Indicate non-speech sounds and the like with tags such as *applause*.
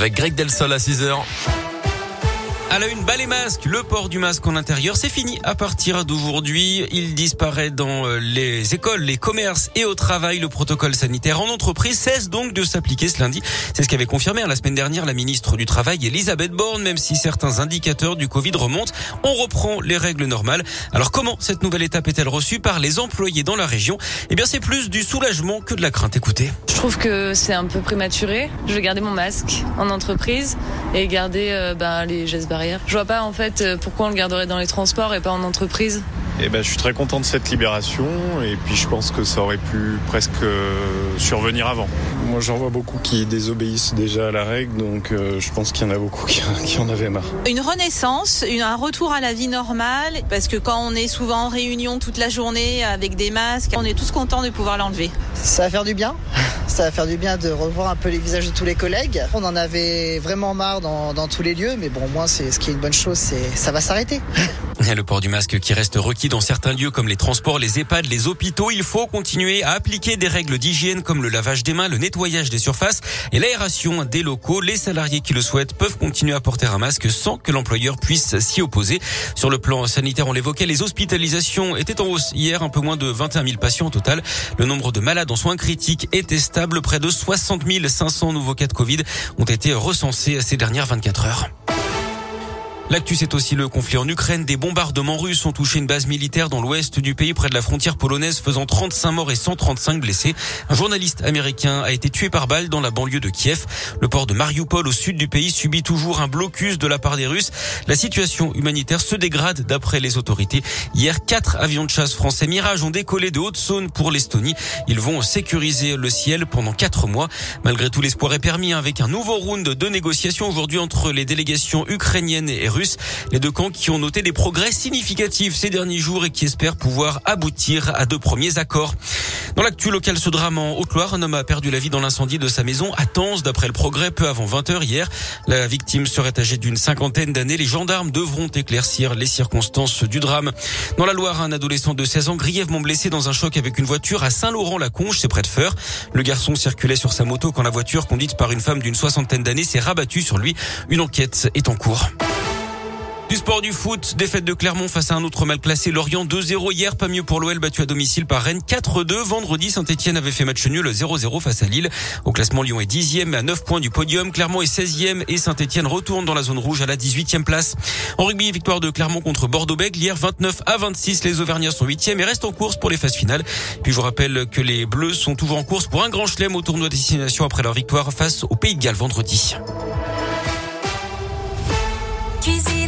Avec Greg Delsol à 6h. À la une, bas les masques. Le port du masque en intérieur, c'est fini à partir d'aujourd'hui. Il disparaît dans euh, les écoles, les commerces et au travail. Le protocole sanitaire en entreprise cesse donc de s'appliquer ce lundi. C'est ce qu'avait confirmé hein, la semaine dernière la ministre du Travail, Elisabeth Borne. Même si certains indicateurs du Covid remontent, on reprend les règles normales. Alors comment cette nouvelle étape est-elle reçue par les employés dans la région? Eh bien, c'est plus du soulagement que de la crainte. Écoutez. Je trouve que c'est un peu prématuré. Je vais mon masque en entreprise et garder euh, ben, les gestes barrières je vois pas en fait euh, pourquoi on le garderait dans les transports et pas en entreprise. Eh ben, je suis très content de cette libération et puis je pense que ça aurait pu presque euh, survenir avant. Moi j'en vois beaucoup qui désobéissent déjà à la règle donc euh, je pense qu'il y en a beaucoup *laughs* qui, en avaient marre. Une renaissance, un retour à la vie normale parce que quand on est souvent en réunion toute la journée avec des masques, on est tous contents de pouvoir l'enlever. Ça va faire du bien? Ça va faire du bien de revoir un peu les visages de tous les collègues. On en avait vraiment marre dans, dans tous les lieux, mais bon, moi, c'est ce qui est une bonne chose, c'est ça va s'arrêter. Le port du masque qui reste requis dans certains lieux comme les transports, les EHPAD, les hôpitaux. Il faut continuer à appliquer des règles d'hygiène comme le lavage des mains, le nettoyage des surfaces et l'aération des locaux. Les salariés qui le souhaitent peuvent continuer à porter un masque sans que l'employeur puisse s'y opposer. Sur le plan sanitaire, on l'évoquait, les hospitalisations étaient en hausse hier, un peu moins de 21 000 patients au total. Le nombre de malades en soins critiques était stable. Près de 60 500 nouveaux cas de Covid ont été recensés ces dernières 24 heures. L'actu, c'est aussi le conflit en Ukraine. Des bombardements russes ont touché une base militaire dans l'ouest du pays, près de la frontière polonaise, faisant 35 morts et 135 blessés. Un journaliste américain a été tué par balle dans la banlieue de Kiev. Le port de Mariupol, au sud du pays, subit toujours un blocus de la part des Russes. La situation humanitaire se dégrade d'après les autorités. Hier, quatre avions de chasse français Mirage ont décollé de Haute-Saône pour l'Estonie. Ils vont sécuriser le ciel pendant quatre mois. Malgré tout, l'espoir est permis avec un nouveau round de négociations aujourd'hui entre les délégations ukrainiennes et russes. Les deux camps qui ont noté des progrès significatifs ces derniers jours et qui espèrent pouvoir aboutir à deux premiers accords. Dans l'actu local, ce drame en Haute-Loire, un homme a perdu la vie dans l'incendie de sa maison à Tens, d'après le progrès, peu avant 20h hier. La victime serait âgée d'une cinquantaine d'années. Les gendarmes devront éclaircir les circonstances du drame. Dans la Loire, un adolescent de 16 ans grièvement blessé dans un choc avec une voiture à Saint-Laurent-la-Conge, c'est près de Feur. Le garçon circulait sur sa moto quand la voiture conduite par une femme d'une soixantaine d'années s'est rabattue sur lui. Une enquête est en cours. Du sport du foot, défaite de Clermont face à un autre mal classé, Lorient 2-0 hier, pas mieux pour l'OL battu à domicile par Rennes 4-2. Vendredi, Saint-Etienne avait fait match nul 0-0 face à Lille. Au classement, Lyon est 10e à 9 points du podium. Clermont est 16e et Saint-Etienne retourne dans la zone rouge à la 18e place. En rugby, victoire de Clermont contre Bordeaux-Bègles. Hier, 29 à 26, les Auvergnats sont 8e et restent en course pour les phases finales. Puis je vous rappelle que les Bleus sont toujours en course pour un grand chelem au tournoi destination après leur victoire face au Pays de Galles vendredi.